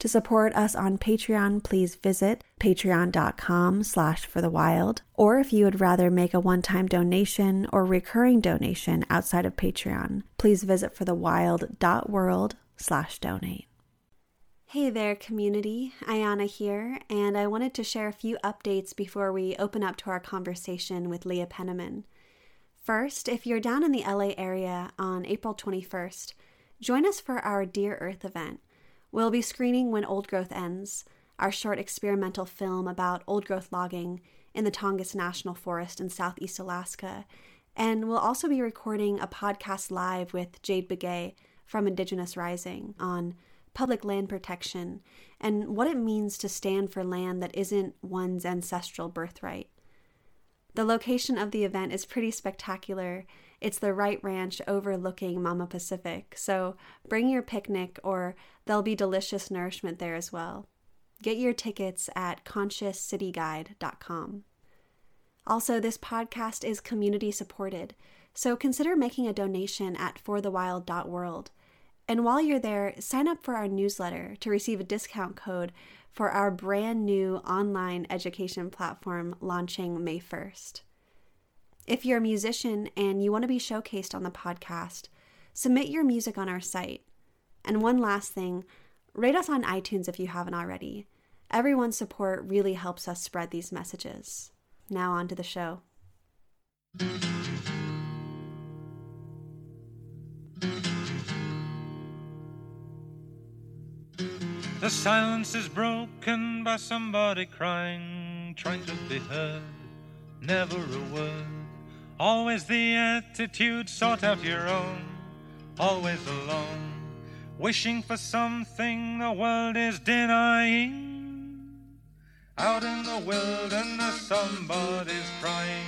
To support us on Patreon, please visit patreon.com slash for the wild. Or if you would rather make a one-time donation or recurring donation outside of Patreon, please visit forthewild.world slash donate. Hey there, community. Ayana here, and I wanted to share a few updates before we open up to our conversation with Leah Penniman. First, if you're down in the LA area on April 21st, join us for our Dear Earth event. We'll be screening When Old Growth Ends, our short experimental film about old growth logging in the Tongass National Forest in southeast Alaska. And we'll also be recording a podcast live with Jade Begay from Indigenous Rising on public land protection and what it means to stand for land that isn't one's ancestral birthright. The location of the event is pretty spectacular it's the right Ranch overlooking Mama Pacific, so bring your picnic or there'll be delicious nourishment there as well. Get your tickets at consciouscityguide.com. Also, this podcast is community supported, so consider making a donation at forthewild.world. And while you're there, sign up for our newsletter to receive a discount code for our brand new online education platform launching May 1st. If you're a musician and you want to be showcased on the podcast, submit your music on our site. And one last thing rate us on iTunes if you haven't already. Everyone's support really helps us spread these messages. Now, on to the show. The silence is broken by somebody crying, trying to be heard, never a word. Always the attitude, sort of your own, always alone, wishing for something the world is denying. Out in the wilderness, somebody's crying.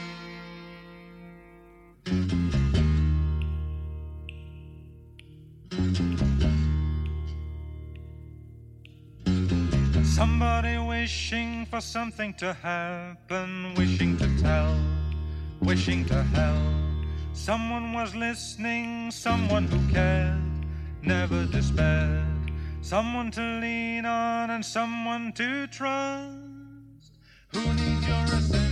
Somebody wishing for something to happen, wishing to tell wishing to help. Someone was listening, someone who cared, never despaired. Someone to lean on and someone to trust. Who needs your assistance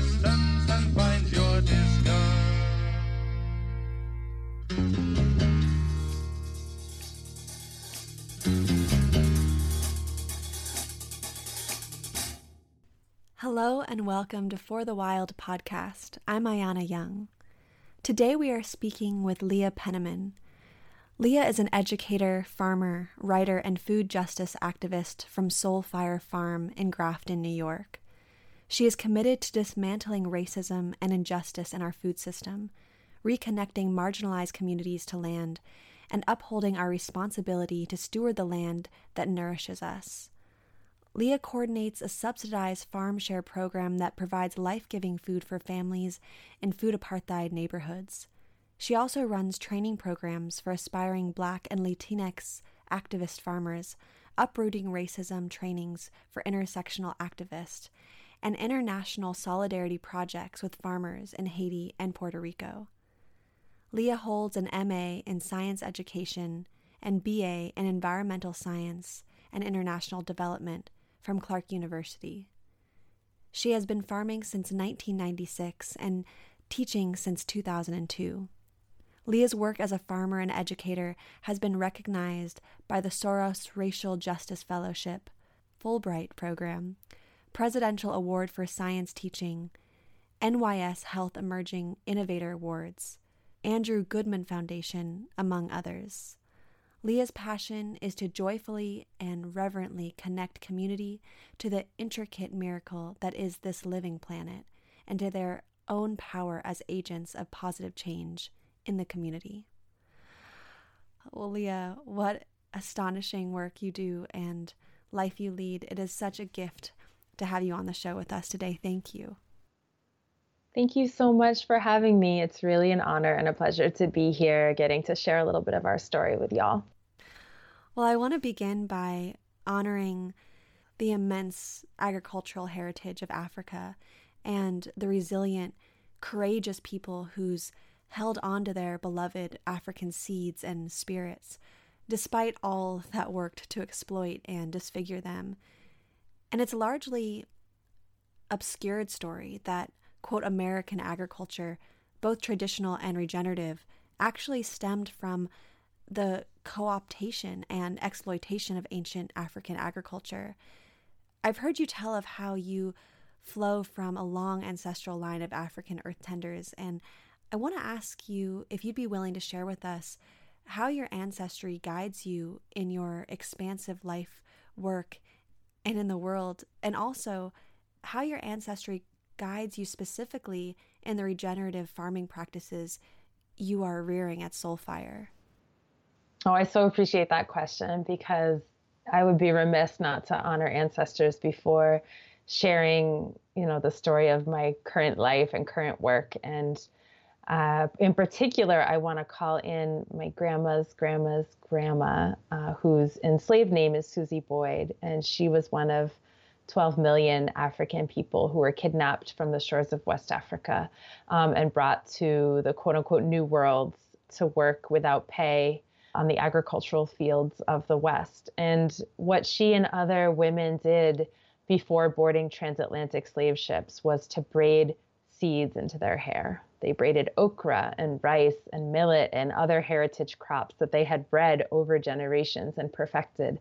Hello and welcome to For the Wild podcast. I'm Ayana Young. Today we are speaking with Leah Penniman. Leah is an educator, farmer, writer, and food justice activist from Soulfire Farm in Grafton, New York. She is committed to dismantling racism and injustice in our food system, reconnecting marginalized communities to land, and upholding our responsibility to steward the land that nourishes us. Leah coordinates a subsidized farm share program that provides life giving food for families in food apartheid neighborhoods. She also runs training programs for aspiring Black and Latinx activist farmers, uprooting racism trainings for intersectional activists, and international solidarity projects with farmers in Haiti and Puerto Rico. Leah holds an MA in science education and BA in environmental science and international development from Clark University. She has been farming since 1996 and teaching since 2002. Leah's work as a farmer and educator has been recognized by the Soros Racial Justice Fellowship, Fulbright Program, Presidential Award for Science Teaching, NYS Health Emerging Innovator Awards, Andrew Goodman Foundation, among others. Leah's passion is to joyfully and reverently connect community to the intricate miracle that is this living planet and to their own power as agents of positive change in the community. Well, Leah, what astonishing work you do and life you lead. It is such a gift to have you on the show with us today. Thank you. Thank you so much for having me. It's really an honor and a pleasure to be here, getting to share a little bit of our story with y'all. Well, I want to begin by honoring the immense agricultural heritage of Africa and the resilient, courageous people who's held on to their beloved African seeds and spirits, despite all that worked to exploit and disfigure them. And it's largely obscured story that quote, American agriculture, both traditional and regenerative, actually stemmed from the co optation and exploitation of ancient African agriculture. I've heard you tell of how you flow from a long ancestral line of African earth tenders, and I want to ask you if you'd be willing to share with us how your ancestry guides you in your expansive life work and in the world, and also how your ancestry guides you specifically in the regenerative farming practices you are rearing at Soulfire? Oh, I so appreciate that question because I would be remiss not to honor ancestors before sharing, you know, the story of my current life and current work. And uh, in particular, I want to call in my grandma's grandma's grandma, uh, whose enslaved name is Susie Boyd, and she was one of 12 million African people who were kidnapped from the shores of West Africa um, and brought to the quote unquote New World to work without pay on the agricultural fields of the West. And what she and other women did before boarding transatlantic slave ships was to braid seeds into their hair. They braided okra and rice and millet and other heritage crops that they had bred over generations and perfected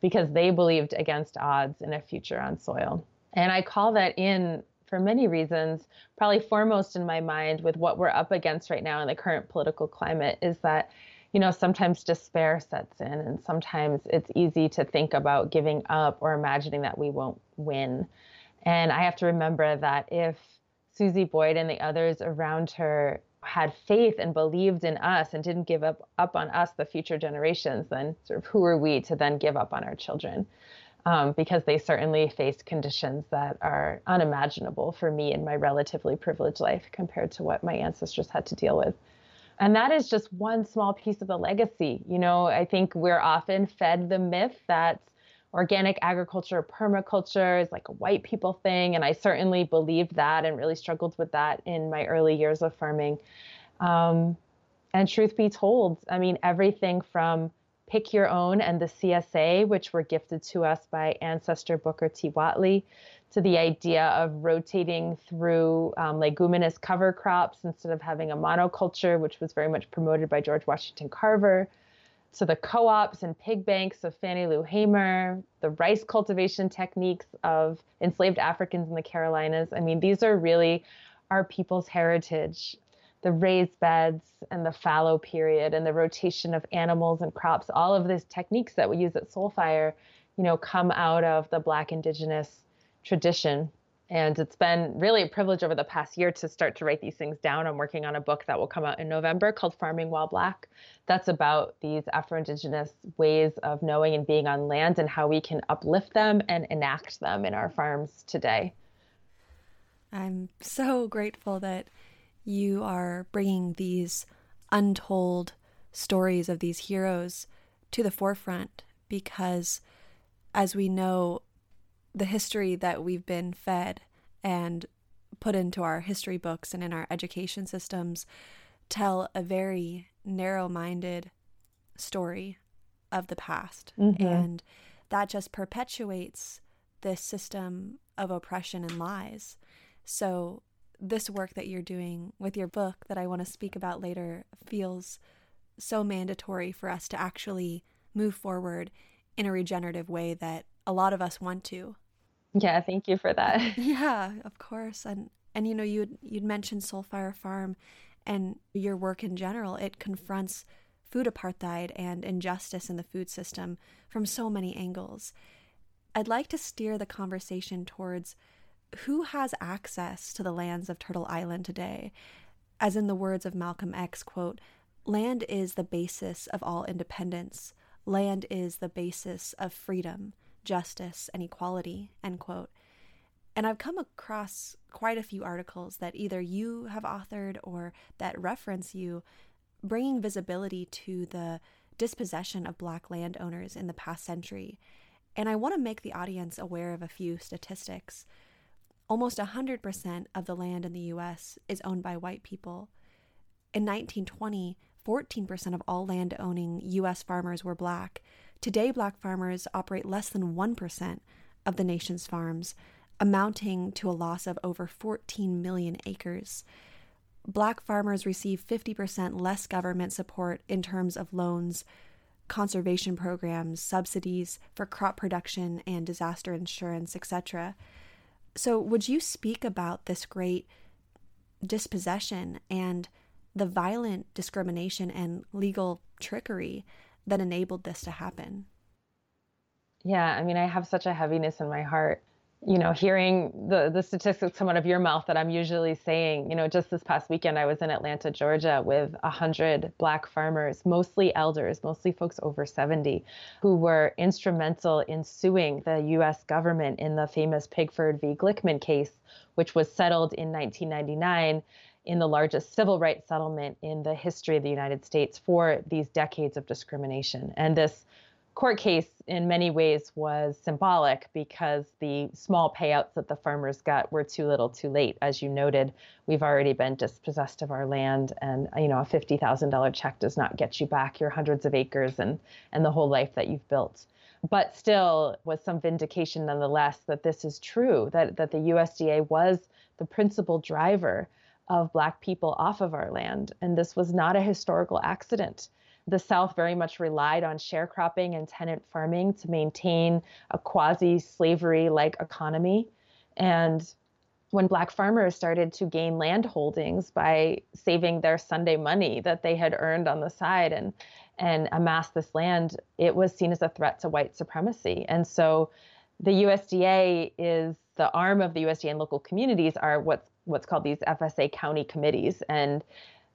because they believed against odds in a future on soil. And I call that in for many reasons, probably foremost in my mind with what we're up against right now in the current political climate is that, you know, sometimes despair sets in and sometimes it's easy to think about giving up or imagining that we won't win. And I have to remember that if Susie Boyd and the others around her had faith and believed in us and didn't give up up on us, the future generations, then sort of who are we to then give up on our children? Um, because they certainly faced conditions that are unimaginable for me in my relatively privileged life compared to what my ancestors had to deal with. And that is just one small piece of the legacy. You know, I think we're often fed the myth that organic agriculture, permaculture is like a white people thing. And I certainly believed that and really struggled with that in my early years of farming. Um, and truth be told, I mean, everything from Pick Your Own and the CSA, which were gifted to us by ancestor Booker T. Whatley, to the idea of rotating through um, leguminous cover crops instead of having a monoculture, which was very much promoted by George Washington Carver to the co-ops and pig banks of Fannie Lou Hamer, the rice cultivation techniques of enslaved Africans in the Carolinas. I mean, these are really our people's heritage. The raised beds and the fallow period and the rotation of animals and crops, all of these techniques that we use at Soulfire, you know, come out of the Black Indigenous tradition. And it's been really a privilege over the past year to start to write these things down. I'm working on a book that will come out in November called Farming While Black. That's about these Afro Indigenous ways of knowing and being on land and how we can uplift them and enact them in our farms today. I'm so grateful that you are bringing these untold stories of these heroes to the forefront because, as we know, the history that we've been fed and put into our history books and in our education systems tell a very narrow minded story of the past. Mm-hmm. And that just perpetuates this system of oppression and lies. So, this work that you're doing with your book that I want to speak about later feels so mandatory for us to actually move forward in a regenerative way that a lot of us want to. Yeah, thank you for that. Yeah, of course. And and you know, you'd you'd mentioned Soulfire Farm and your work in general. It confronts food apartheid and injustice in the food system from so many angles. I'd like to steer the conversation towards who has access to the lands of Turtle Island today. As in the words of Malcolm X, quote, land is the basis of all independence. land is the basis of freedom, justice, and equality, end quote. And I've come across quite a few articles that either you have authored or that reference you, bringing visibility to the dispossession of Black landowners in the past century. And I want to make the audience aware of a few statistics. Almost 100% of the land in the US is owned by white people. In 1920, 14% of all land owning US farmers were black. Today, black farmers operate less than 1% of the nation's farms, amounting to a loss of over 14 million acres. Black farmers receive 50% less government support in terms of loans, conservation programs, subsidies for crop production and disaster insurance, etc. So, would you speak about this great dispossession and the violent discrimination and legal trickery that enabled this to happen? Yeah, I mean, I have such a heaviness in my heart you know, hearing the the statistics come out of your mouth that I'm usually saying, you know, just this past weekend I was in Atlanta, Georgia, with a hundred Black farmers, mostly elders, mostly folks over 70, who were instrumental in suing the U.S. government in the famous Pigford v. Glickman case, which was settled in 1999 in the largest civil rights settlement in the history of the United States for these decades of discrimination. And this court case in many ways was symbolic because the small payouts that the farmers got were too little too late as you noted we've already been dispossessed of our land and you know a $50,000 check does not get you back your hundreds of acres and and the whole life that you've built but still was some vindication nonetheless that this is true that that the USDA was the principal driver of black people off of our land and this was not a historical accident the South very much relied on sharecropping and tenant farming to maintain a quasi slavery like economy. And when black farmers started to gain land holdings by saving their Sunday money that they had earned on the side and and amass this land, it was seen as a threat to white supremacy. And so the USDA is the arm of the USDA and local communities are what's what's called these FSA county committees. And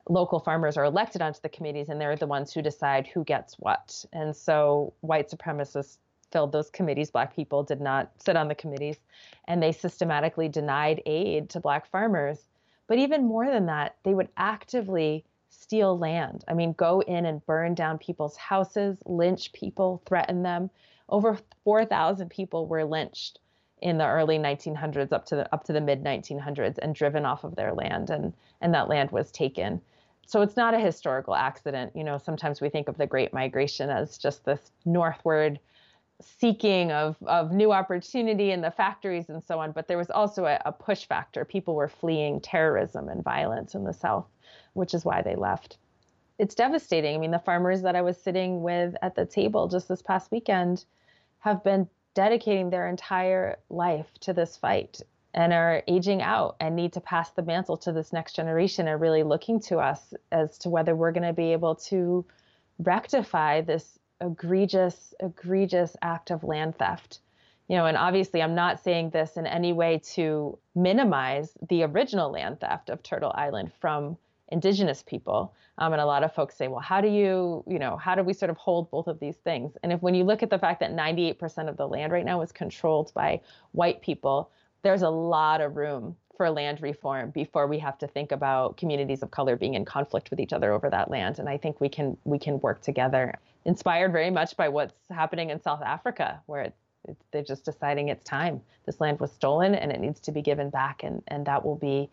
local farmers are elected onto the committees and they're the ones who decide who gets what. And so white supremacists filled those committees. Black people did not sit on the committees and they systematically denied aid to black farmers. But even more than that, they would actively steal land. I mean, go in and burn down people's houses, lynch people, threaten them. Over 4,000 people were lynched in the early 1900s up to the up to the mid 1900s and driven off of their land and and that land was taken so it's not a historical accident. You know, sometimes we think of the Great Migration as just this northward seeking of, of new opportunity in the factories and so on, but there was also a, a push factor. People were fleeing terrorism and violence in the South, which is why they left. It's devastating. I mean, the farmers that I was sitting with at the table just this past weekend have been dedicating their entire life to this fight and are aging out and need to pass the mantle to this next generation are really looking to us as to whether we're going to be able to rectify this egregious, egregious act of land theft. You know, and obviously, I'm not saying this in any way to minimize the original land theft of Turtle Island from indigenous people. Um, and a lot of folks say, well, how do you, you know, how do we sort of hold both of these things? And if when you look at the fact that 98% of the land right now is controlled by white people, there's a lot of room for land reform before we have to think about communities of color being in conflict with each other over that land and i think we can we can work together inspired very much by what's happening in south africa where they're just deciding it's time this land was stolen and it needs to be given back and and that will be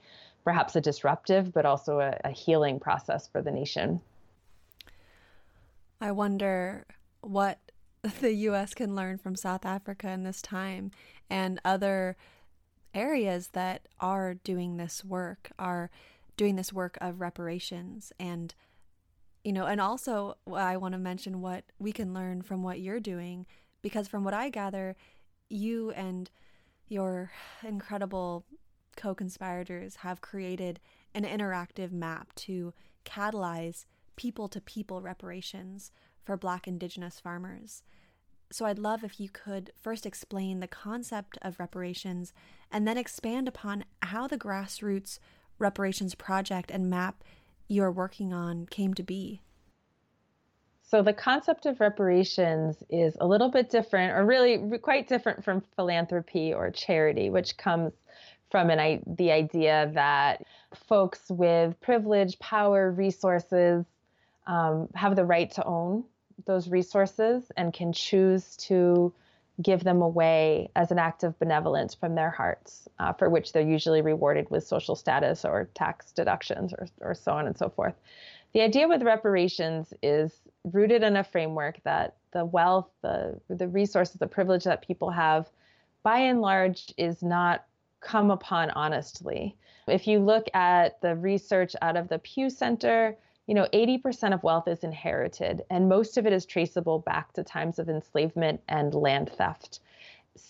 perhaps a disruptive but also a, a healing process for the nation. I wonder what the us can learn from south africa in this time and other areas that are doing this work are doing this work of reparations and you know and also i want to mention what we can learn from what you're doing because from what i gather you and your incredible co-conspirators have created an interactive map to catalyze people to people reparations for black indigenous farmers so I'd love if you could first explain the concept of reparations and then expand upon how the grassroots reparations project and map you're working on came to be. So the concept of reparations is a little bit different, or really quite different from philanthropy or charity, which comes from an, the idea that folks with privilege, power, resources um, have the right to own those resources and can choose to give them away as an act of benevolence from their hearts, uh, for which they're usually rewarded with social status or tax deductions or, or so on and so forth. The idea with reparations is rooted in a framework that the wealth, the, the resources, the privilege that people have, by and large, is not come upon honestly. If you look at the research out of the Pew Center, you know, 80% of wealth is inherited, and most of it is traceable back to times of enslavement and land theft.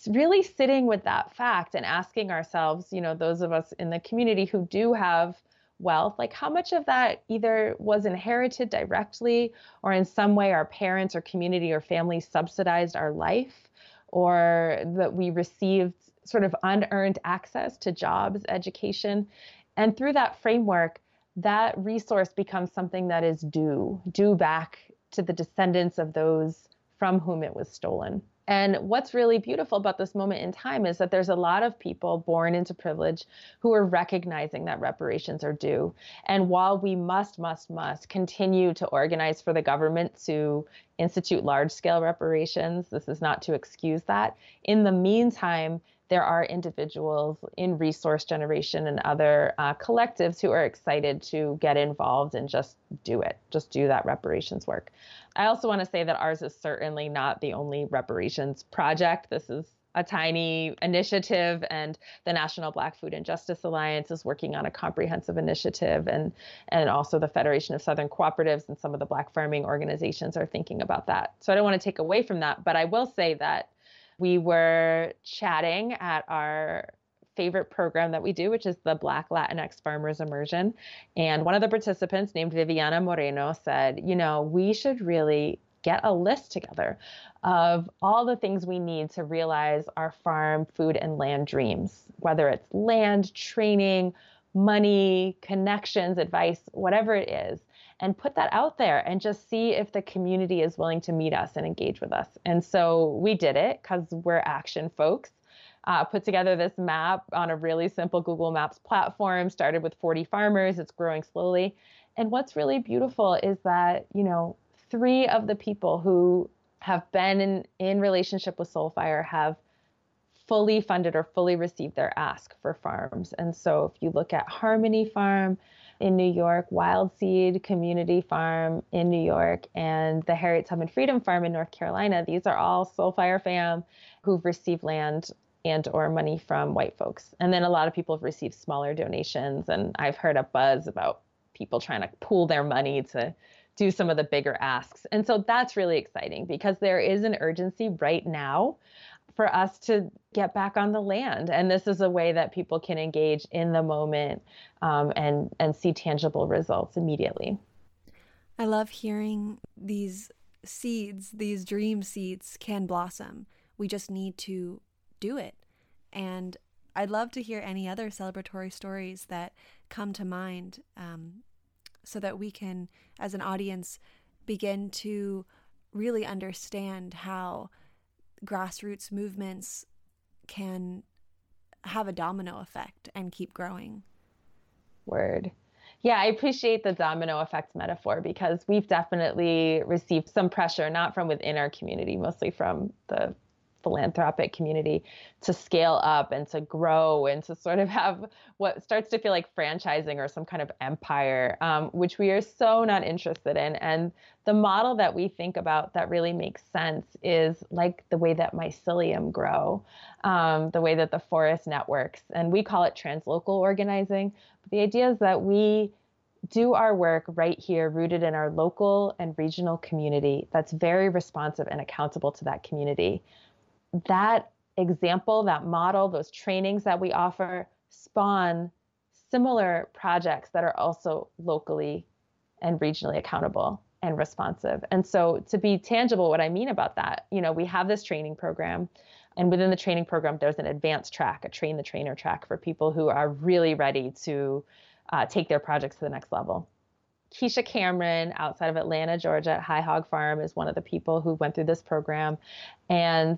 really sitting with that fact and asking ourselves, you know, those of us in the community who do have wealth, like how much of that either was inherited directly or in some way our parents or community or family subsidized our life, or that we received sort of unearned access to jobs, education. And through that framework, that resource becomes something that is due, due back to the descendants of those from whom it was stolen. And what's really beautiful about this moment in time is that there's a lot of people born into privilege who are recognizing that reparations are due. And while we must, must, must continue to organize for the government to institute large scale reparations, this is not to excuse that. In the meantime, there are individuals in resource generation and other uh, collectives who are excited to get involved and just do it, just do that reparations work. I also want to say that ours is certainly not the only reparations project. This is a tiny initiative and the National Black Food and Justice Alliance is working on a comprehensive initiative and and also the Federation of Southern Cooperatives and some of the black farming organizations are thinking about that. So I don't want to take away from that, but I will say that we were chatting at our favorite program that we do, which is the Black Latinx Farmers Immersion. And one of the participants, named Viviana Moreno, said, you know, we should really get a list together of all the things we need to realize our farm, food, and land dreams, whether it's land, training, money, connections, advice, whatever it is and put that out there and just see if the community is willing to meet us and engage with us. And so we did it because we're action folks. Uh, put together this map on a really simple Google Maps platform, started with 40 farmers, it's growing slowly. And what's really beautiful is that, you know, three of the people who have been in, in relationship with Soulfire have fully funded or fully received their ask for farms. And so if you look at Harmony Farm, in New York, Wild Seed Community Farm in New York, and the Harriet Tubman Freedom Farm in North Carolina. These are all Soulfire fam who've received land and or money from white folks. And then a lot of people have received smaller donations and I've heard a buzz about people trying to pool their money to do some of the bigger asks. And so that's really exciting because there is an urgency right now for us to get back on the land. And this is a way that people can engage in the moment um, and and see tangible results immediately. I love hearing these seeds, these dream seeds can blossom. We just need to do it. And I'd love to hear any other celebratory stories that come to mind um, so that we can, as an audience, begin to really understand how grassroots movements can have a domino effect and keep growing. Word. Yeah, I appreciate the domino effect metaphor because we've definitely received some pressure, not from within our community, mostly from the philanthropic community to scale up and to grow and to sort of have what starts to feel like franchising or some kind of empire, um, which we are so not interested in. And the model that we think about that really makes sense is like the way that mycelium grow, um, the way that the forest networks, and we call it translocal organizing. But the idea is that we do our work right here, rooted in our local and regional community that's very responsive and accountable to that community that example, that model, those trainings that we offer spawn similar projects that are also locally and regionally accountable and responsive. And so to be tangible, what I mean about that, you know, we have this training program and within the training program, there's an advanced track, a train the trainer track for people who are really ready to uh, take their projects to the next level. Keisha Cameron outside of Atlanta, Georgia at High Hog Farm is one of the people who went through this program. And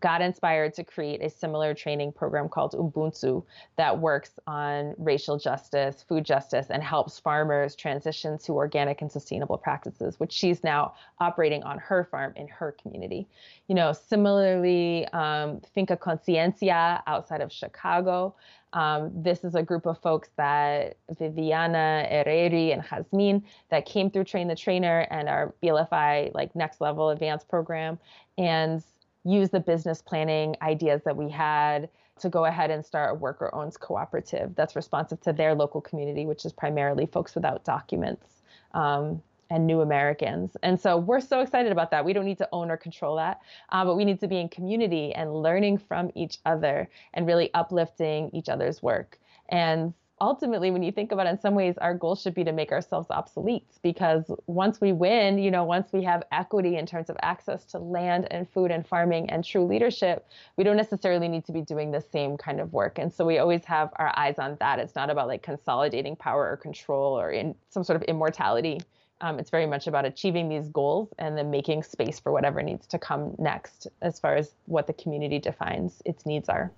got inspired to create a similar training program called Ubuntu that works on racial justice, food justice, and helps farmers transition to organic and sustainable practices, which she's now operating on her farm in her community. You know, similarly, um, Finca Conciencia outside of Chicago. Um, this is a group of folks that Viviana Herreri and Jasmine that came through Train the Trainer and our BLFI like next level advanced program. And use the business planning ideas that we had to go ahead and start a worker owns cooperative that's responsive to their local community, which is primarily folks without documents um, and new Americans. And so we're so excited about that. We don't need to own or control that, uh, but we need to be in community and learning from each other and really uplifting each other's work. And ultimately when you think about it in some ways our goal should be to make ourselves obsolete because once we win you know once we have equity in terms of access to land and food and farming and true leadership we don't necessarily need to be doing the same kind of work. And so we always have our eyes on that. It's not about like consolidating power or control or in some sort of immortality. Um, it's very much about achieving these goals and then making space for whatever needs to come next as far as what the community defines its needs are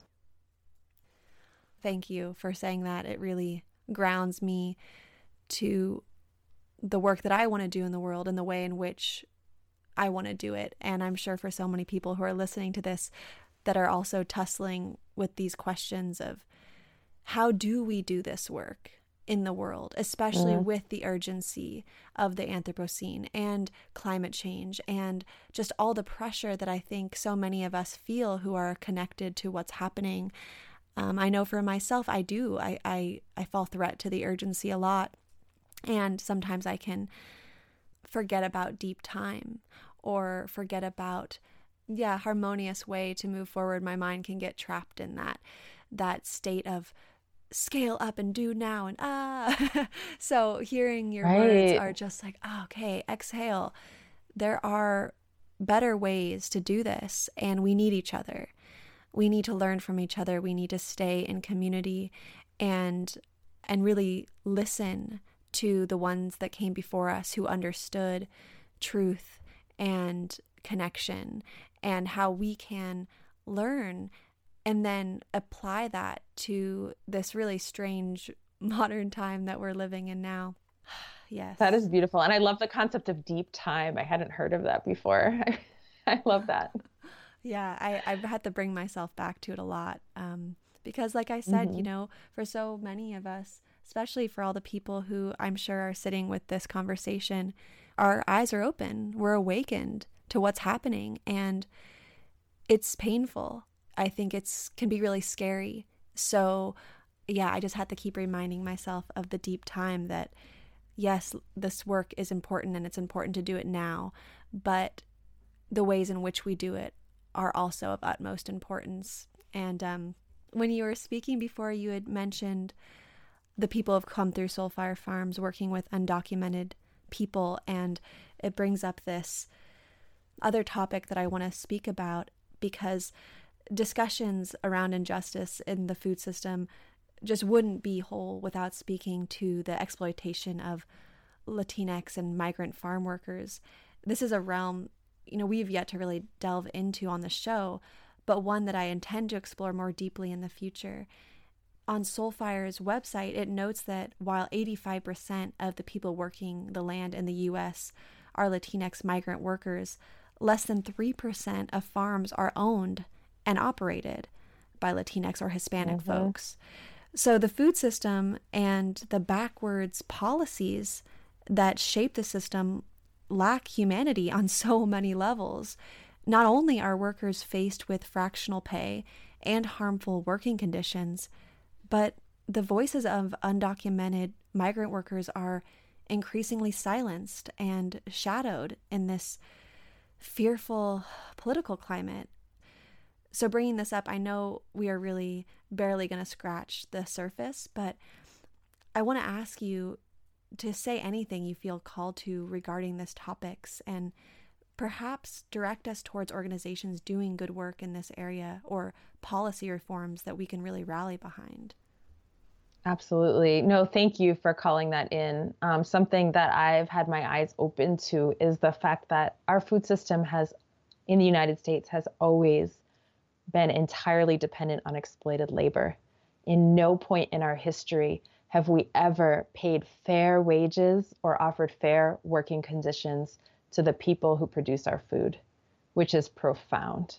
Thank you for saying that. It really grounds me to the work that I want to do in the world and the way in which I want to do it. And I'm sure for so many people who are listening to this that are also tussling with these questions of how do we do this work in the world, especially mm. with the urgency of the Anthropocene and climate change and just all the pressure that I think so many of us feel who are connected to what's happening um, I know for myself, I do. I, I, I fall threat to the urgency a lot. And sometimes I can forget about deep time or forget about, yeah, harmonious way to move forward. My mind can get trapped in that, that state of scale up and do now and ah. so hearing your right. words are just like, oh, okay, exhale. There are better ways to do this and we need each other we need to learn from each other. We need to stay in community and and really listen to the ones that came before us who understood truth and connection and how we can learn and then apply that to this really strange modern time that we're living in now. yes. That is beautiful. And I love the concept of deep time. I hadn't heard of that before. I love that. Yeah, I, I've had to bring myself back to it a lot. Um, because, like I said, mm-hmm. you know, for so many of us, especially for all the people who I'm sure are sitting with this conversation, our eyes are open. We're awakened to what's happening. And it's painful. I think it's can be really scary. So, yeah, I just had to keep reminding myself of the deep time that yes, this work is important and it's important to do it now, but the ways in which we do it are also of utmost importance. And um, when you were speaking before, you had mentioned the people have come through Soulfire Farms working with undocumented people, and it brings up this other topic that I want to speak about because discussions around injustice in the food system just wouldn't be whole without speaking to the exploitation of Latinx and migrant farm workers. This is a realm you know, we've yet to really delve into on the show, but one that I intend to explore more deeply in the future. On Soulfire's website, it notes that while 85% of the people working the land in the U.S. are Latinx migrant workers, less than 3% of farms are owned and operated by Latinx or Hispanic mm-hmm. folks. So the food system and the backwards policies that shape the system lack humanity on so many levels. Not only are workers faced with fractional pay and harmful working conditions, but the voices of undocumented migrant workers are increasingly silenced and shadowed in this fearful political climate. So, bringing this up, I know we are really barely going to scratch the surface, but I want to ask you to say anything you feel called to regarding this topics and perhaps direct us towards organizations doing good work in this area or policy reforms that we can really rally behind. Absolutely. No, thank you for calling that in. Um, something that I've had my eyes open to is the fact that our food system has, in the United States, has always been entirely dependent on exploited labor. In no point in our history have we ever paid fair wages or offered fair working conditions to the people who produce our food, which is profound.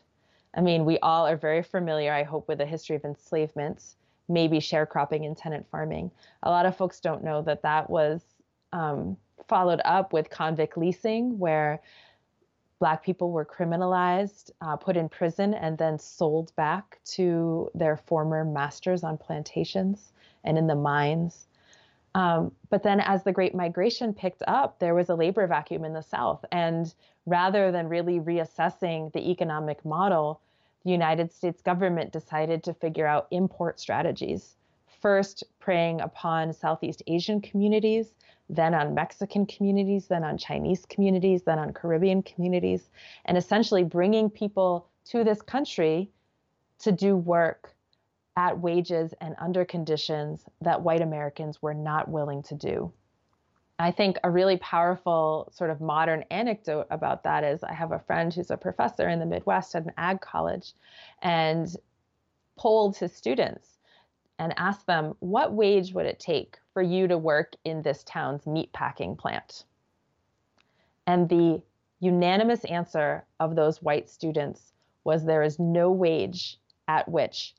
I mean, we all are very familiar, I hope, with the history of enslavement maybe sharecropping and tenant farming. A lot of folks don't know that that was um, followed up with convict leasing, where Black people were criminalized, uh, put in prison, and then sold back to their former masters on plantations and in the mines. Um, but then, as the Great Migration picked up, there was a labor vacuum in the South. And rather than really reassessing the economic model, the United States government decided to figure out import strategies. First, preying upon Southeast Asian communities, then on Mexican communities, then on Chinese communities, then on Caribbean communities, and essentially bringing people to this country to do work at wages and under conditions that white Americans were not willing to do. I think a really powerful sort of modern anecdote about that is I have a friend who's a professor in the Midwest at an ag college and polled his students and asked them, What wage would it take for you to work in this town's meat packing plant? And the unanimous answer of those white students was there is no wage at which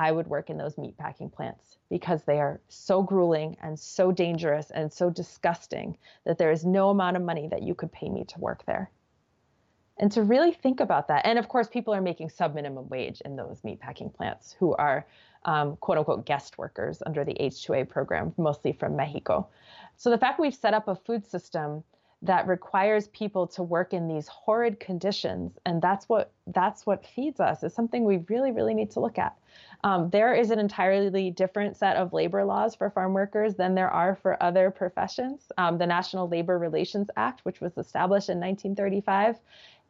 I would work in those meatpacking plants because they are so grueling and so dangerous and so disgusting that there is no amount of money that you could pay me to work there. And to really think about that. And of course, people are making sub minimum wage in those meatpacking plants who are um, quote unquote guest workers under the H2A program, mostly from Mexico. So the fact we've set up a food system that requires people to work in these horrid conditions. And that's what that's what feeds us. Is something we really really need to look at. Um, there is an entirely different set of labor laws for farm workers than there are for other professions. Um, the national labor relations act which was established in 1935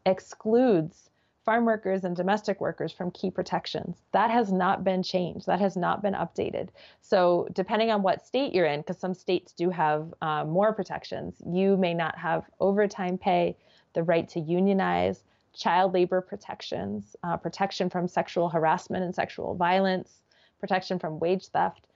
excludes farm workers and domestic workers from key protections. That has not been changed. That has not been updated. So, depending on what state you're in, because some states do have uh, more protections, you may not have overtime pay, the right to unionize, child labor protections, uh, protection from sexual harassment and sexual violence, protection from wage theft,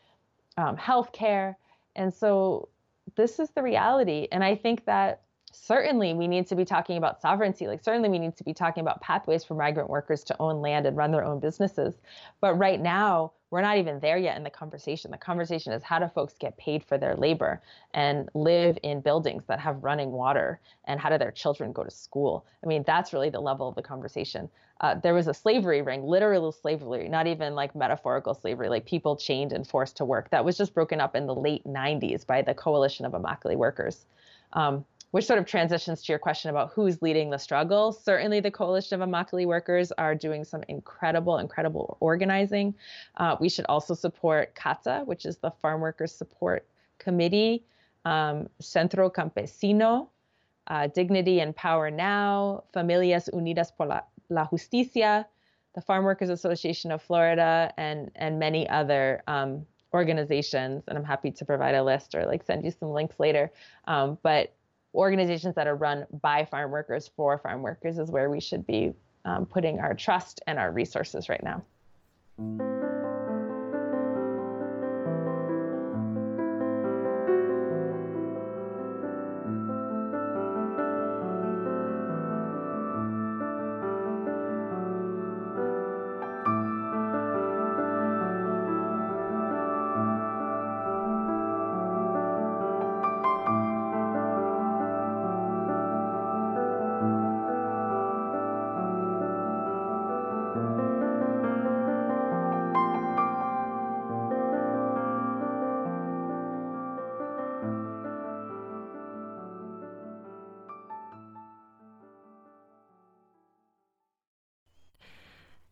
um, health care. And so, this is the reality. And I think that certainly we need to be talking about sovereignty. Like, certainly we need to be talking about pathways for migrant workers to own land and run their own businesses. But right now, we're not even there yet in the conversation. The conversation is how do folks get paid for their labor and live in buildings that have running water? And how do their children go to school? I mean, that's really the level of the conversation. Uh, there was a slavery ring, literal slavery, not even like metaphorical slavery, like people chained and forced to work. That was just broken up in the late 90s by the Coalition of Immokalee Workers. Um, which sort of transitions to your question about who's leading the struggle. Certainly, the Coalition of Immokalee Workers are doing some incredible, incredible organizing. Uh, we should also support CATA, which is the Farm Workers Support Committee, um, Centro Campesino, uh, Dignity and Power Now, Familias Unidas por la, la, Justicia, the Farm Workers Association of Florida, and and many other um, organizations. And I'm happy to provide a list or like send you some links later. Um, but organizations that are run by farm workers for farm workers is where we should be um, putting our trust and our resources right now.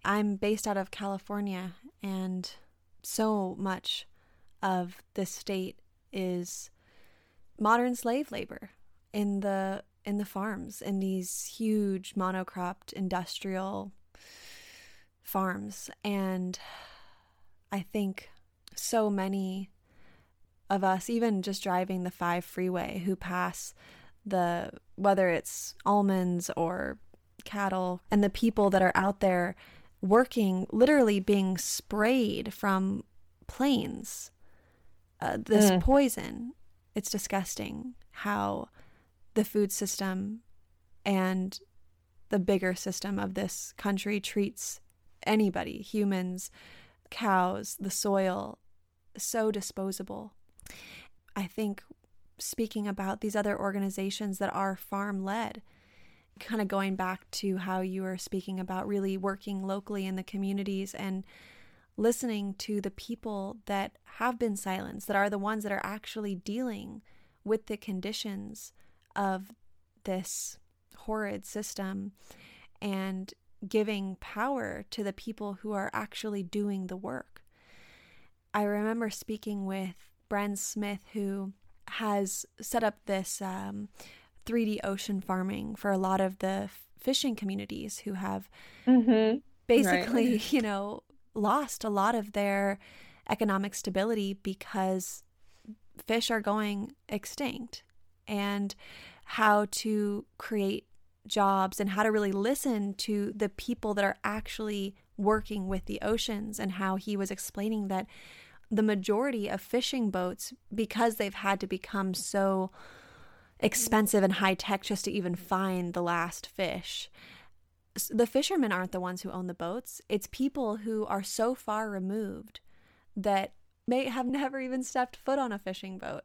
I'm based out of California, and so much of this state is modern slave labor in the in the farms in these huge monocropped industrial farms. And i think so many of us, even just driving the five freeway, who pass the whether it's almonds or cattle, and the people that are out there working, literally being sprayed from planes. Uh, this mm. poison, it's disgusting how the food system and the bigger system of this country treats anybody, humans, cows, the soil, so disposable. I think speaking about these other organizations that are farm led, kind of going back to how you were speaking about really working locally in the communities and listening to the people that have been silenced, that are the ones that are actually dealing with the conditions of this horrid system and giving power to the people who are actually doing the work. I remember speaking with Bren Smith, who has set up this um, 3D ocean farming for a lot of the fishing communities who have mm-hmm. basically, right. you know, lost a lot of their economic stability because fish are going extinct and how to create jobs and how to really listen to the people that are actually working with the oceans and how he was explaining that the majority of fishing boats because they've had to become so expensive and high tech just to even find the last fish the fishermen aren't the ones who own the boats it's people who are so far removed that may have never even stepped foot on a fishing boat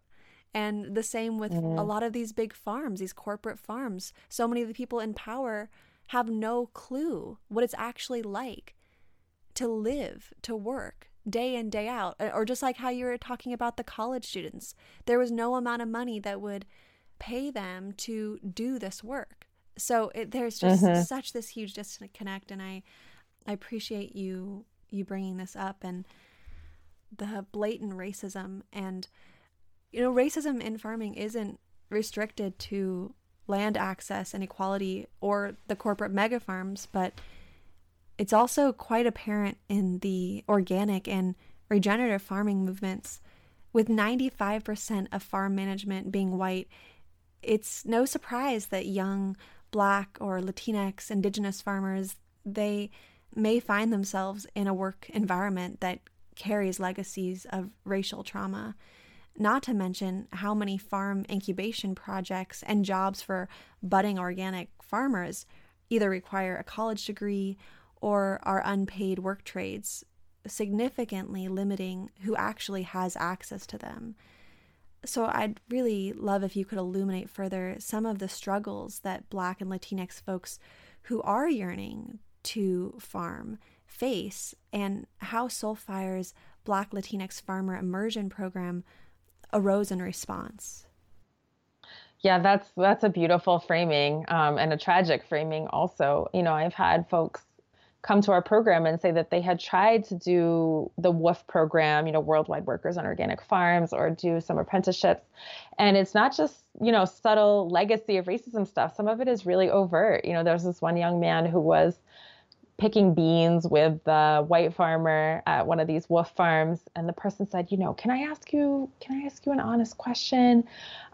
and the same with mm-hmm. a lot of these big farms, these corporate farms. So many of the people in power have no clue what it's actually like to live, to work day in, day out. Or just like how you were talking about the college students, there was no amount of money that would pay them to do this work. So it, there's just mm-hmm. such this huge disconnect, and I, I appreciate you you bringing this up and the blatant racism and you know, racism in farming isn't restricted to land access and equality or the corporate mega farms, but it's also quite apparent in the organic and regenerative farming movements. With 95% of farm management being white, it's no surprise that young black or latinx indigenous farmers they may find themselves in a work environment that carries legacies of racial trauma not to mention how many farm incubation projects and jobs for budding organic farmers either require a college degree or are unpaid work trades, significantly limiting who actually has access to them. So, I'd really love if you could illuminate further some of the struggles that Black and Latinx folks who are yearning to farm face and how Soulfire's Black Latinx Farmer Immersion Program arose in response. Yeah, that's that's a beautiful framing um, and a tragic framing. Also, you know, I've had folks come to our program and say that they had tried to do the WWOOF program, you know, Worldwide Workers on Organic Farms, or do some apprenticeships, and it's not just you know subtle legacy of racism stuff. Some of it is really overt. You know, there's this one young man who was picking beans with the white farmer at one of these WWOOF farms and the person said you know can i ask you can i ask you an honest question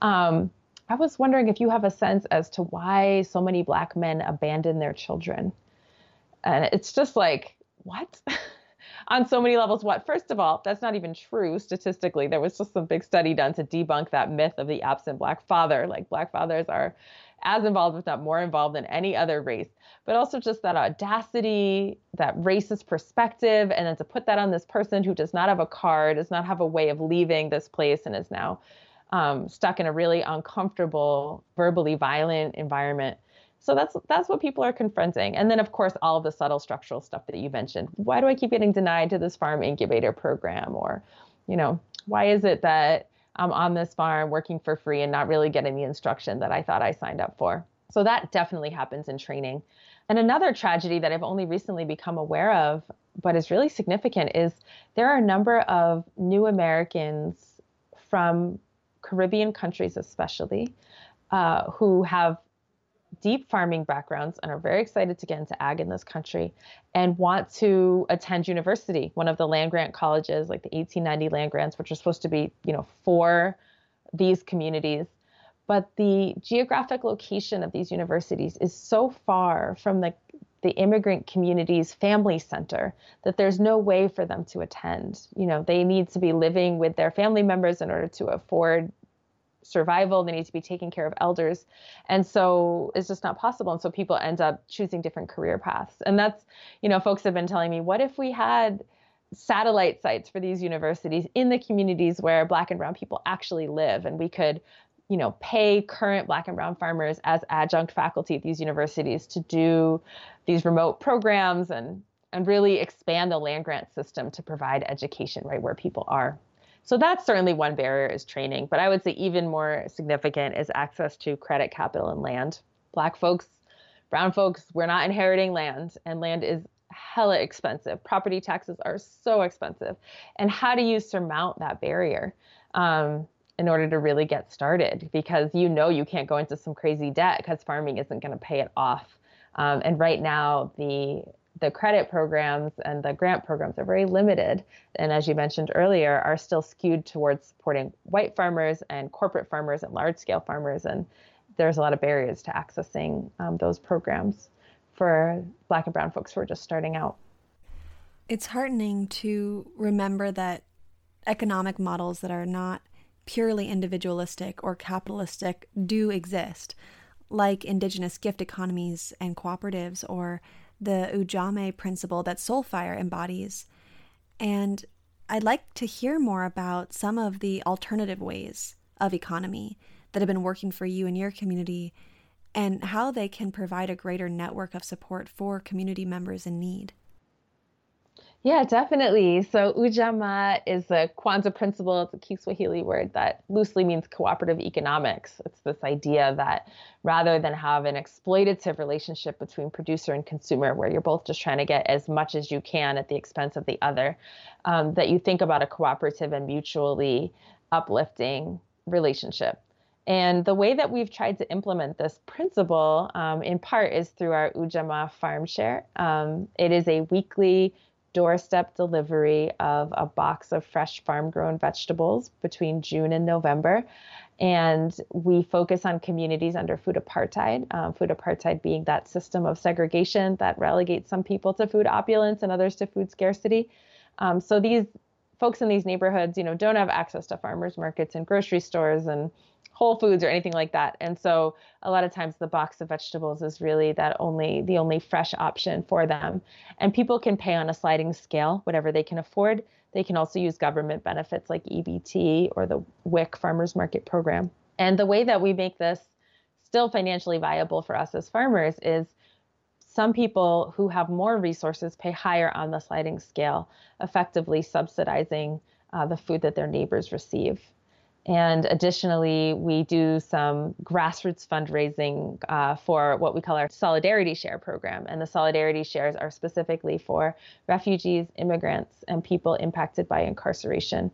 um, i was wondering if you have a sense as to why so many black men abandon their children and it's just like what? On so many levels what? First of all that's not even true statistically. There was just some big study done to debunk that myth of the absent black father. Like black fathers are as involved if not more involved than any other race. But also just that audacity, that racist perspective, and then to put that on this person who does not have a car, does not have a way of leaving this place, and is now um, stuck in a really uncomfortable, verbally violent environment. So that's that's what people are confronting. And then of course all of the subtle structural stuff that you mentioned. Why do I keep getting denied to this farm incubator program? Or, you know, why is it that I'm on this farm working for free and not really getting the instruction that I thought I signed up for? So that definitely happens in training. And another tragedy that I've only recently become aware of, but is really significant, is there are a number of new Americans from Caribbean countries, especially, uh, who have deep farming backgrounds and are very excited to get into ag in this country and want to attend university, one of the land grant colleges, like the 1890 land grants, which are supposed to be, you know, for these communities. But the geographic location of these universities is so far from the the immigrant community's family center that there's no way for them to attend. You know, they need to be living with their family members in order to afford survival. They need to be taking care of elders. And so it's just not possible. And so people end up choosing different career paths. And that's, you know, folks have been telling me, what if we had satellite sites for these universities in the communities where black and brown people actually live and we could you know pay current black and brown farmers as adjunct faculty at these universities to do these remote programs and and really expand the land grant system to provide education right where people are so that's certainly one barrier is training. But I would say even more significant is access to credit capital and land. Black folks, brown folks, we're not inheriting land, and land is hella expensive. Property taxes are so expensive. And how do you surmount that barrier? Um, in order to really get started because you know you can't go into some crazy debt because farming isn't going to pay it off. Um, and right now, the the credit programs and the grant programs are very limited. And as you mentioned earlier, are still skewed towards supporting white farmers and corporate farmers and large scale farmers. And there's a lot of barriers to accessing um, those programs for Black and Brown folks who are just starting out. It's heartening to remember that economic models that are not purely individualistic or capitalistic do exist, like indigenous gift economies and cooperatives or the Ujamaa principle that Soulfire embodies. And I'd like to hear more about some of the alternative ways of economy that have been working for you and your community and how they can provide a greater network of support for community members in need. Yeah, definitely. So Ujamaa is a Kwanzaa principle. It's a Kiswahili word that loosely means cooperative economics. It's this idea that rather than have an exploitative relationship between producer and consumer, where you're both just trying to get as much as you can at the expense of the other, um, that you think about a cooperative and mutually uplifting relationship. And the way that we've tried to implement this principle, um, in part, is through our Ujamaa Farm Share. Um, it is a weekly doorstep delivery of a box of fresh farm grown vegetables between June and November. And we focus on communities under food apartheid, um, food apartheid being that system of segregation that relegates some people to food opulence and others to food scarcity. Um, so these folks in these neighborhoods, you know, don't have access to farmers markets and grocery stores and Whole Foods or anything like that. And so a lot of times the box of vegetables is really that only the only fresh option for them. And people can pay on a sliding scale, whatever they can afford. They can also use government benefits like EBT or the WIC Farmers Market Program. And the way that we make this still financially viable for us as farmers is some people who have more resources pay higher on the sliding scale, effectively subsidizing uh, the food that their neighbors receive. And additionally, we do some grassroots fundraising uh, for what we call our Solidarity Share program. And the Solidarity Shares are specifically for refugees, immigrants, and people impacted by incarceration.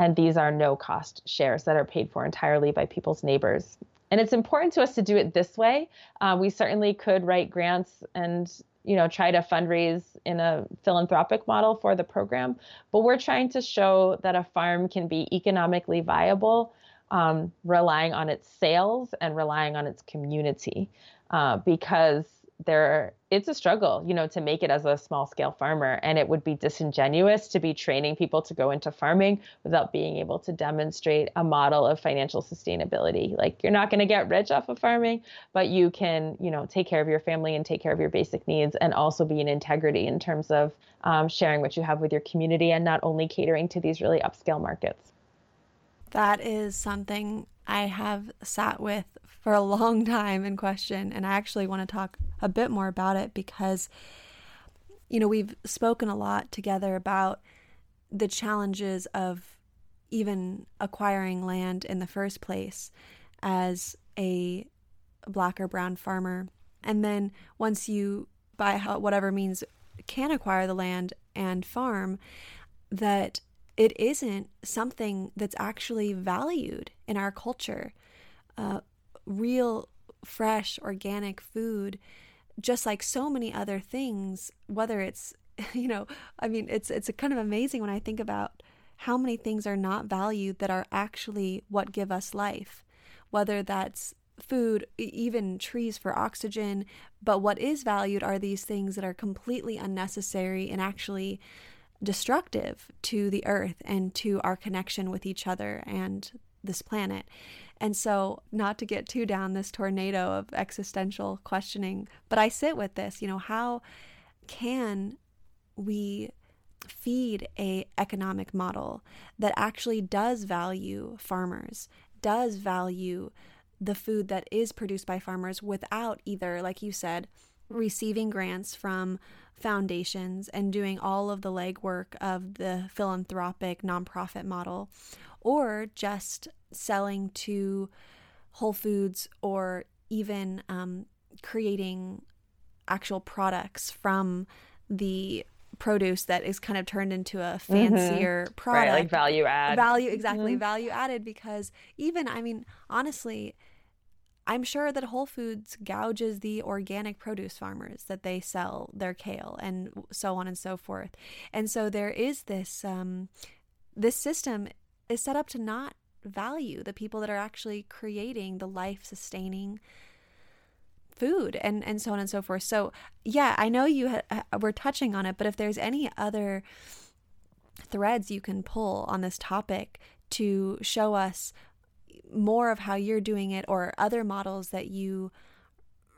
And these are no cost shares that are paid for entirely by people's neighbors. And it's important to us to do it this way. Uh, we certainly could write grants and you know try to fundraise in a philanthropic model for the program but we're trying to show that a farm can be economically viable um, relying on its sales and relying on its community uh, because there it's a struggle you know to make it as a small scale farmer and it would be disingenuous to be training people to go into farming without being able to demonstrate a model of financial sustainability. Like you're not going to get rich off of farming but you can you know take care of your family and take care of your basic needs and also be in integrity in terms of um, sharing what you have with your community and not only catering to these really upscale markets. That is something I have sat with for a long time in question. And I actually want to talk a bit more about it because, you know, we've spoken a lot together about the challenges of even acquiring land in the first place as a black or brown farmer. And then once you, by whatever means, can acquire the land and farm, that it isn't something that's actually valued in our culture. Uh, real fresh, organic food, just like so many other things, whether it's, you know, I mean, it's it's kind of amazing when I think about how many things are not valued that are actually what give us life, whether that's food, even trees for oxygen. But what is valued are these things that are completely unnecessary and actually destructive to the earth and to our connection with each other and this planet. And so, not to get too down this tornado of existential questioning, but I sit with this, you know, how can we feed a economic model that actually does value farmers, does value the food that is produced by farmers without either like you said receiving grants from foundations and doing all of the legwork of the philanthropic nonprofit model, or just selling to Whole Foods or even um, creating actual products from the produce that is kind of turned into a mm-hmm. fancier mm-hmm. product right, like value add value exactly mm-hmm. value added because even i mean honestly I'm sure that Whole Foods gouges the organic produce farmers that they sell their kale and so on and so forth. And so there is this um, this system is set up to not value the people that are actually creating the life sustaining food and and so on and so forth. So yeah, I know you ha- were touching on it, but if there's any other threads you can pull on this topic to show us more of how you're doing it or other models that you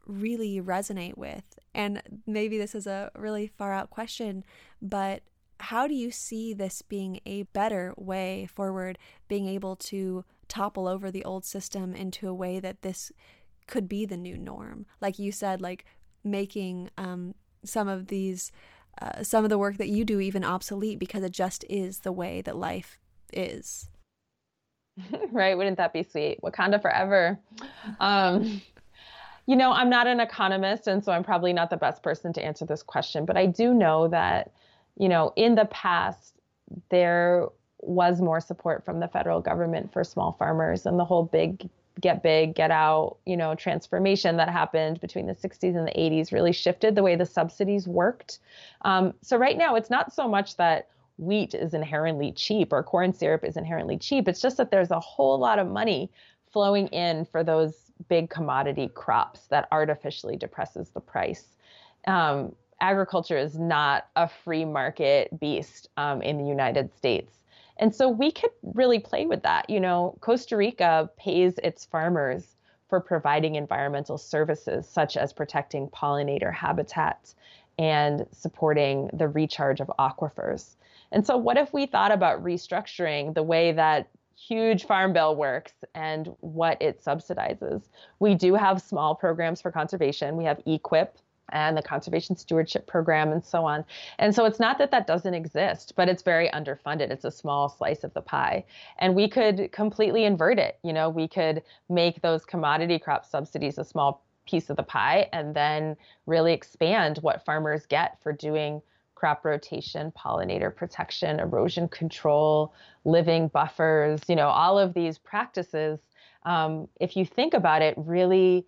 really resonate with. And maybe this is a really far out question, but how do you see this being a better way forward, being able to topple over the old system into a way that this could be the new norm? Like you said, like making um, some of these, uh, some of the work that you do even obsolete because it just is the way that life is. right? Wouldn't that be sweet? Wakanda forever. Um, you know, I'm not an economist, and so I'm probably not the best person to answer this question, but I do know that, you know, in the past, there was more support from the federal government for small farmers and the whole big get big, get out, you know, transformation that happened between the 60s and the 80s really shifted the way the subsidies worked. Um, so right now, it's not so much that wheat is inherently cheap or corn syrup is inherently cheap. It's just that there's a whole lot of money flowing in for those big commodity crops that artificially depresses the price. Um, agriculture is not a free market beast um, in the United States. And so we could really play with that. You know, Costa Rica pays its farmers for providing environmental services such as protecting pollinator habitats and supporting the recharge of aquifers. And so, what if we thought about restructuring the way that huge farm bill works and what it subsidizes? We do have small programs for conservation. We have EQIP and the Conservation Stewardship Program and so on. And so it's not that that doesn't exist, but it's very underfunded. It's a small slice of the pie. And we could completely invert it. You know, we could make those commodity crop subsidies a small piece of the pie and then really expand what farmers get for doing crop rotation, pollinator protection, erosion control, living buffers, you know, all of these practices, um, if you think about it, really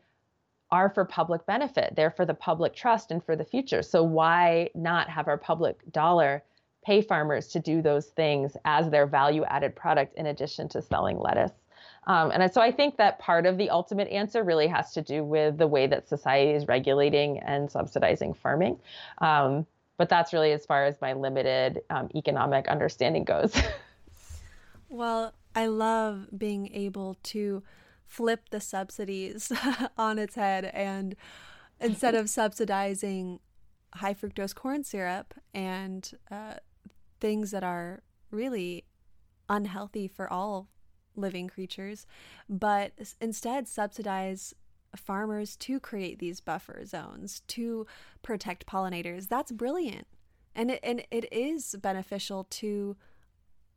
are for public benefit. They're for the public trust and for the future. So why not have our public dollar pay farmers to do those things as their value added product in addition to selling lettuce? Um, and so I think that part of the ultimate answer really has to do with the way that society is regulating and subsidizing farming. Um, but that's really as far as my limited um, economic understanding goes. well, I love being able to flip the subsidies on its head and instead of subsidizing high fructose corn syrup and uh, things that are really unhealthy for all living creatures, but instead subsidize farmers to create these buffer zones to protect pollinators. That's brilliant. And it, and it is beneficial to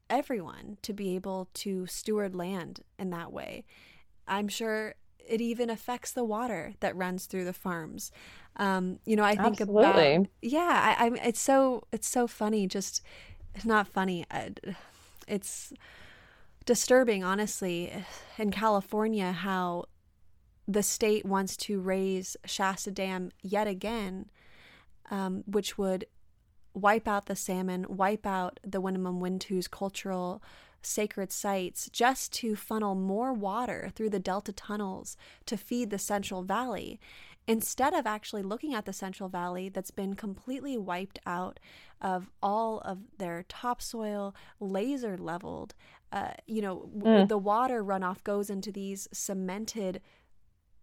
everyone to be able to steward land in that way. I'm sure it even affects the water that runs through the farms. Um, you know, I think Absolutely. about yeah, I, I it's so it's so funny. Just it's not funny. It's disturbing, honestly, in California how the state wants to raise Shasta Dam yet again, um, which would wipe out the salmon, wipe out the Winnemem Wintu's cultural sacred sites just to funnel more water through the delta tunnels to feed the Central Valley instead of actually looking at the Central Valley that's been completely wiped out of all of their topsoil, laser leveled. Uh, you know, mm. the water runoff goes into these cemented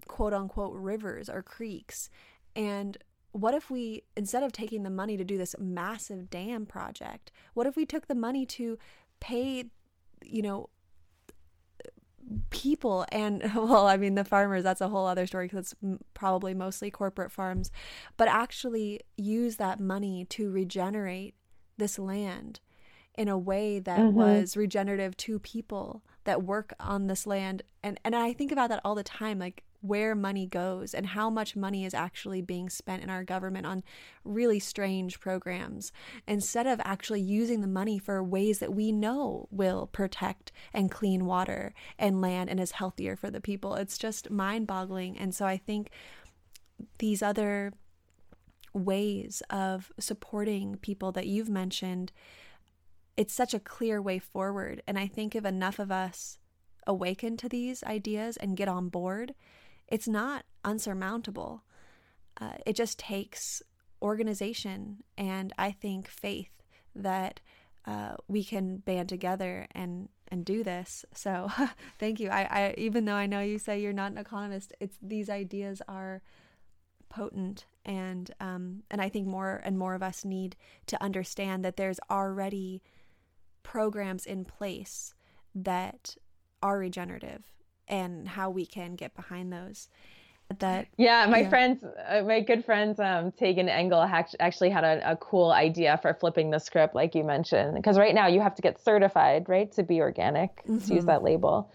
quote unquote rivers or creeks. And what if we, instead of taking the money to do this massive dam project, what if we took the money to pay, you know, people and well i mean the farmers that's a whole other story because it's probably mostly corporate farms but actually use that money to regenerate this land in a way that mm-hmm. was regenerative to people that work on this land and and i think about that all the time like where money goes and how much money is actually being spent in our government on really strange programs instead of actually using the money for ways that we know will protect and clean water and land and is healthier for the people. It's just mind boggling. And so I think these other ways of supporting people that you've mentioned it's such a clear way forward and i think if enough of us awaken to these ideas and get on board it's not unsurmountable. Uh, it just takes organization and I think faith that uh, we can band together and and do this. So thank you. I, I even though I know you say you're not an economist, it's these ideas are potent and um, and I think more and more of us need to understand that there's already programs in place that are regenerative and how we can get behind those that yeah my yeah. friends uh, my good friends um tegan engel actually had a, a cool idea for flipping the script like you mentioned because right now you have to get certified right to be organic mm-hmm. to use mm-hmm. that label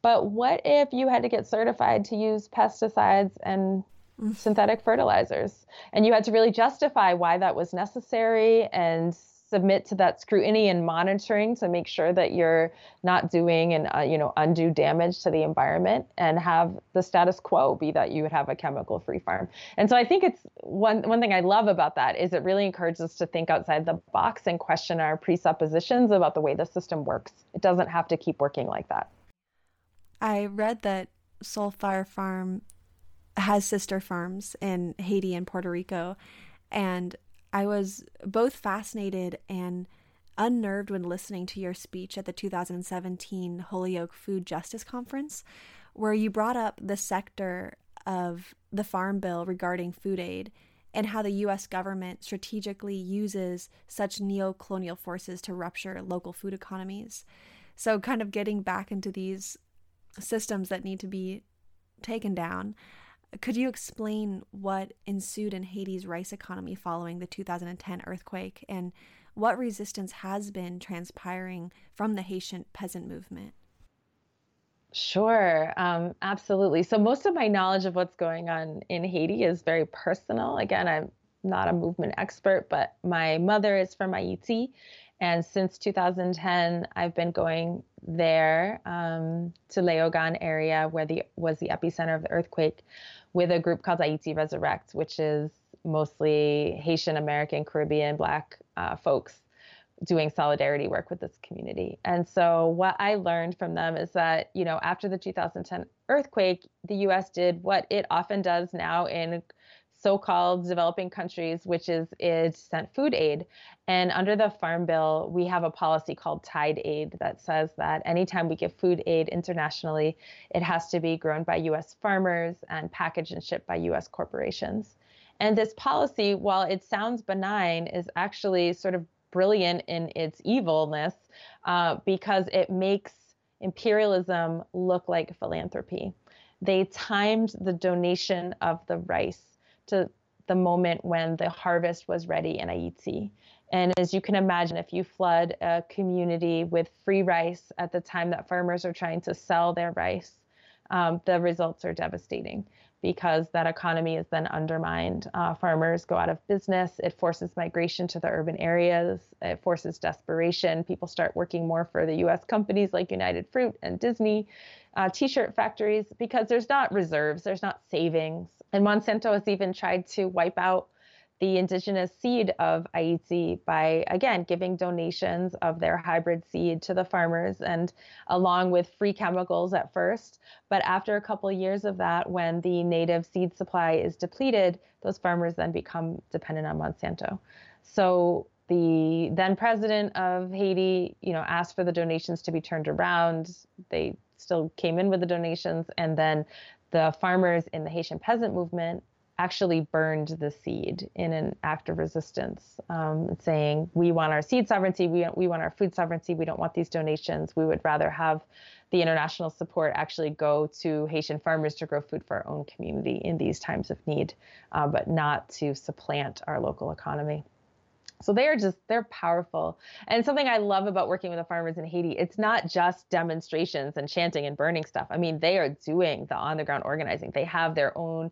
but what if you had to get certified to use pesticides and mm-hmm. synthetic fertilizers and you had to really justify why that was necessary and submit to that scrutiny and monitoring to make sure that you're not doing and uh, you know undue damage to the environment and have the status quo be that you would have a chemical free farm. And so i think it's one one thing i love about that is it really encourages us to think outside the box and question our presuppositions about the way the system works. It doesn't have to keep working like that. I read that soul fire farm has sister farms in haiti and puerto rico and I was both fascinated and unnerved when listening to your speech at the 2017 Holyoke Food Justice Conference, where you brought up the sector of the Farm Bill regarding food aid and how the US government strategically uses such neo colonial forces to rupture local food economies. So, kind of getting back into these systems that need to be taken down. Could you explain what ensued in Haiti's rice economy following the 2010 earthquake and what resistance has been transpiring from the Haitian peasant movement? Sure, um, absolutely. So, most of my knowledge of what's going on in Haiti is very personal. Again, I'm not a movement expert, but my mother is from Haiti. And since 2010, I've been going there um, to Léogâne area where the was the epicenter of the earthquake with a group called Haiti Resurrect, which is mostly Haitian American, Caribbean, Black uh, folks doing solidarity work with this community. And so what I learned from them is that, you know, after the 2010 earthquake, the US did what it often does now in so-called developing countries, which is it sent food aid. And under the Farm Bill, we have a policy called Tied Aid that says that anytime we give food aid internationally, it has to be grown by U.S. farmers and packaged and shipped by U.S. corporations. And this policy, while it sounds benign, is actually sort of brilliant in its evilness uh, because it makes imperialism look like philanthropy. They timed the donation of the rice to the moment when the harvest was ready in Haiti. And as you can imagine, if you flood a community with free rice at the time that farmers are trying to sell their rice, um, the results are devastating. because that economy is then undermined. Uh, farmers go out of business. It forces migration to the urban areas. It forces desperation. People start working more for the US companies like United Fruit and Disney, uh, t shirt factories, because there's not reserves, there's not savings. And Monsanto has even tried to wipe out the indigenous seed of Ayiti by, again, giving donations of their hybrid seed to the farmers and along with free chemicals at first. But after a couple years of that, when the native seed supply is depleted, those farmers then become dependent on Monsanto. So the then president of Haiti, you know, asked for the donations to be turned around. They still came in with the donations, and then the farmers in the Haitian peasant movement actually burned the seed in an act of resistance, um, saying, We want our seed sovereignty, we, we want our food sovereignty, we don't want these donations. We would rather have the international support actually go to Haitian farmers to grow food for our own community in these times of need, uh, but not to supplant our local economy. So they are just they're powerful. And something I love about working with the farmers in Haiti, it's not just demonstrations and chanting and burning stuff. I mean, they are doing the on the ground organizing. They have their own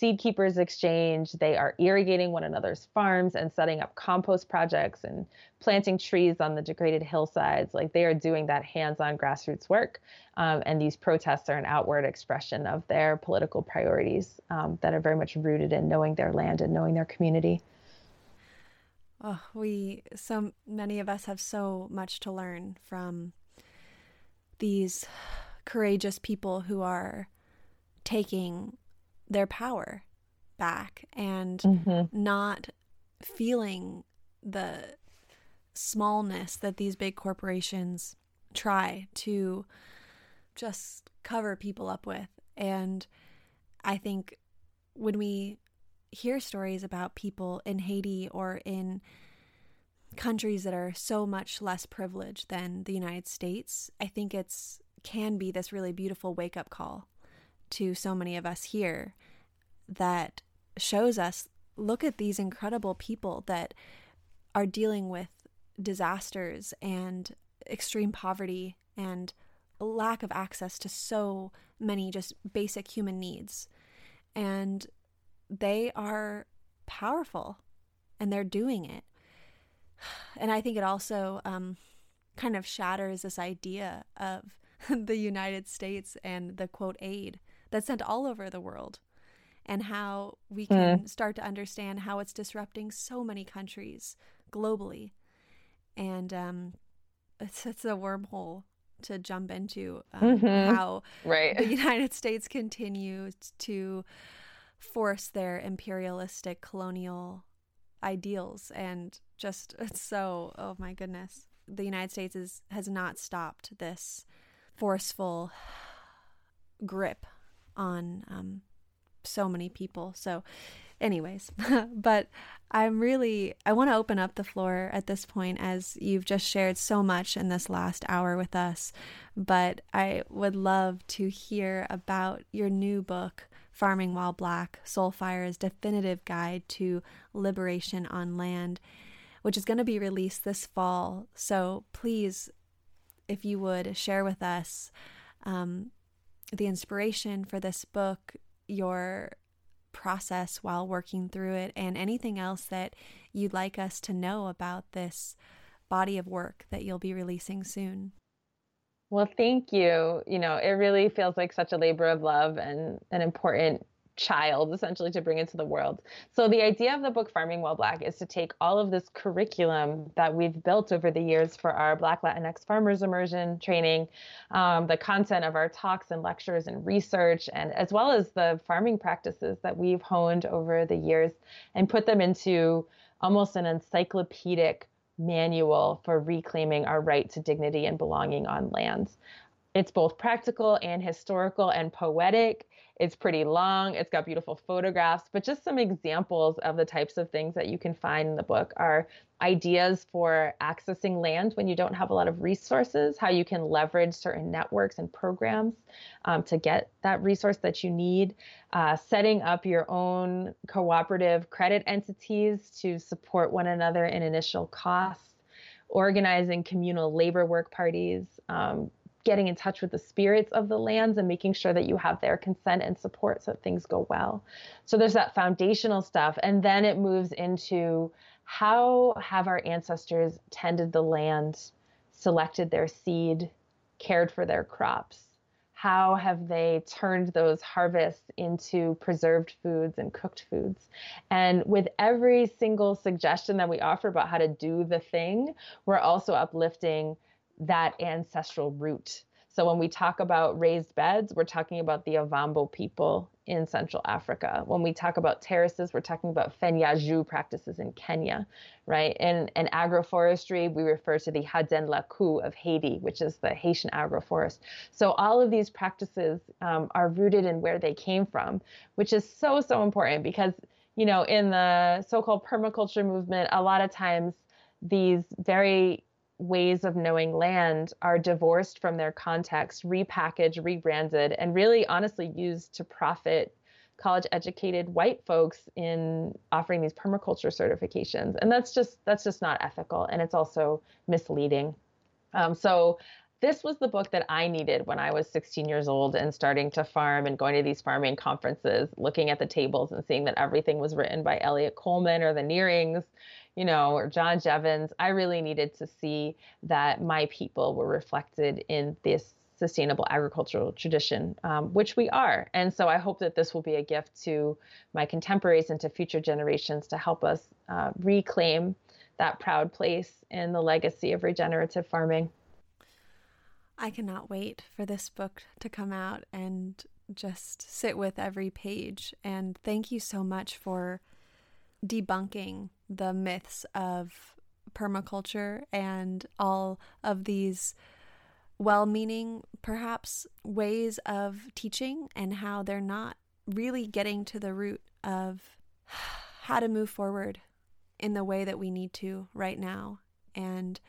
seed keepers exchange. They are irrigating one another's farms and setting up compost projects and planting trees on the degraded hillsides. Like they are doing that hands-on grassroots work. Um, and these protests are an outward expression of their political priorities um, that are very much rooted in knowing their land and knowing their community. Oh, we so many of us have so much to learn from these courageous people who are taking their power back and mm-hmm. not feeling the smallness that these big corporations try to just cover people up with. And I think when we hear stories about people in Haiti or in countries that are so much less privileged than the United States, I think it's can be this really beautiful wake up call to so many of us here that shows us look at these incredible people that are dealing with disasters and extreme poverty and lack of access to so many just basic human needs. And they are powerful and they're doing it. And I think it also um, kind of shatters this idea of the United States and the quote aid that's sent all over the world and how we hmm. can mm. start to understand how it's disrupting so many countries globally. And um, it's, it's a wormhole to jump into um, mm-hmm. how right. the United States continues to force their imperialistic colonial ideals and just so oh my goodness. The united states is, has not stopped this forceful grip on um, so many people. So anyways but i'm really i want to open up the floor at this point as you've just shared so much in this last hour with us but i would love to hear about your new book Farming While Black Soulfire's definitive guide to liberation on land, which is going to be released this fall. So please, if you would share with us um, the inspiration for this book, your process while working through it, and anything else that you'd like us to know about this body of work that you'll be releasing soon. Well, thank you. You know, it really feels like such a labor of love and an important child essentially to bring into the world. So the idea of the book Farming While Black is to take all of this curriculum that we've built over the years for our Black Latinx farmers immersion training, um, the content of our talks and lectures and research, and as well as the farming practices that we've honed over the years, and put them into almost an encyclopedic manual for reclaiming our right to dignity and belonging on lands. It's both practical and historical and poetic. It's pretty long. It's got beautiful photographs, but just some examples of the types of things that you can find in the book are ideas for accessing land when you don't have a lot of resources, how you can leverage certain networks and programs um, to get that resource that you need, uh, setting up your own cooperative credit entities to support one another in initial costs, organizing communal labor work parties, um, getting in touch with the spirits of the lands and making sure that you have their consent and support so things go well. So there's that foundational stuff. And then it moves into how have our ancestors tended the land, selected their seed, cared for their crops? How have they turned those harvests into preserved foods and cooked foods? And with every single suggestion that we offer about how to do the thing, we're also uplifting that ancestral root. So when we talk about raised beds, we're talking about the Ovambo people in Central Africa. When we talk about terraces, we're talking about Fanya juu practices in Kenya, right? In, in agroforestry, we refer to the Jaden Lakou of Haiti, which is the Haitian agroforest. So all of these practices um, are rooted in where they came from, which is so, so important because, you know, in the so-called permaculture movement, a lot of times these very ways of knowing land are divorced from their context, repackaged, rebranded, and really honestly used to profit college educated white folks in offering these permaculture certifications. And that's just that's just not ethical and it's also misleading. Um, so this was the book that I needed when I was 16 years old and starting to farm and going to these farming conferences, looking at the tables and seeing that everything was written by Eliot Coleman or the Nearings, you know, or John Jeavons. I really needed to see that my people were reflected in this sustainable agricultural tradition, um, which we are. And so I hope that this will be a gift to my contemporaries and to future generations to help us uh, reclaim that proud place in the legacy of regenerative farming. I cannot wait for this book to come out and just sit with every page. And thank you so much for debunking the myths of permaculture and all of these well meaning, perhaps, ways of teaching and how they're not really getting to the root of how to move forward in the way that we need to right now. And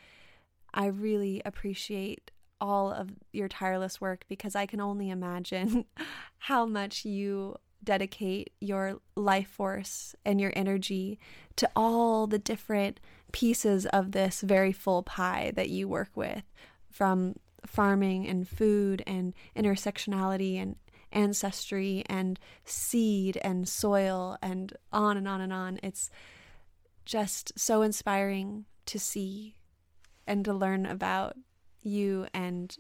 I really appreciate all of your tireless work because I can only imagine how much you dedicate your life force and your energy to all the different pieces of this very full pie that you work with from farming and food and intersectionality and ancestry and seed and soil and on and on and on. It's just so inspiring to see and to learn about you and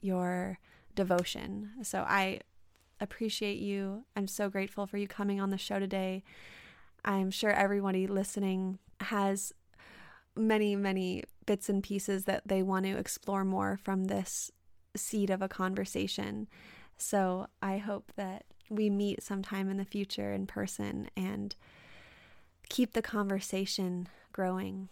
your devotion. So I appreciate you. I'm so grateful for you coming on the show today. I'm sure everybody listening has many, many bits and pieces that they want to explore more from this seed of a conversation. So I hope that we meet sometime in the future in person and keep the conversation growing.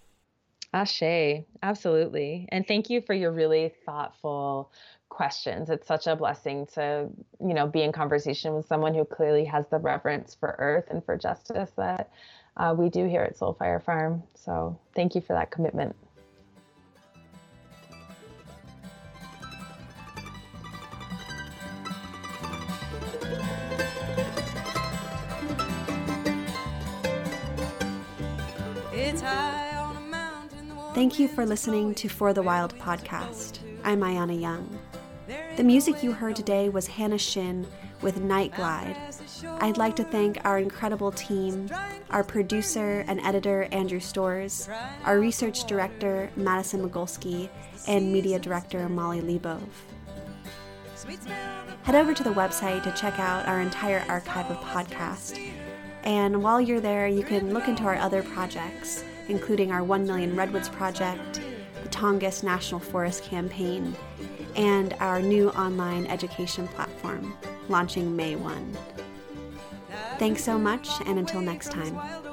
Ashe, absolutely. And thank you for your really thoughtful questions. It's such a blessing to, you know, be in conversation with someone who clearly has the reverence for earth and for justice that uh, we do here at Soulfire Farm. So thank you for that commitment. Thank you for listening to For the Wild podcast. I'm Ayana Young. The music you heard today was Hannah Shin with Night Glide. I'd like to thank our incredible team, our producer and editor Andrew Stores, our research director Madison Mogulski, and media director Molly Lebov. Head over to the website to check out our entire archive of podcasts. And while you're there, you can look into our other projects including our 1 Million Redwoods Project, the Tongass National Forest Campaign, and our new online education platform, launching May 1. Thanks so much, and until next time.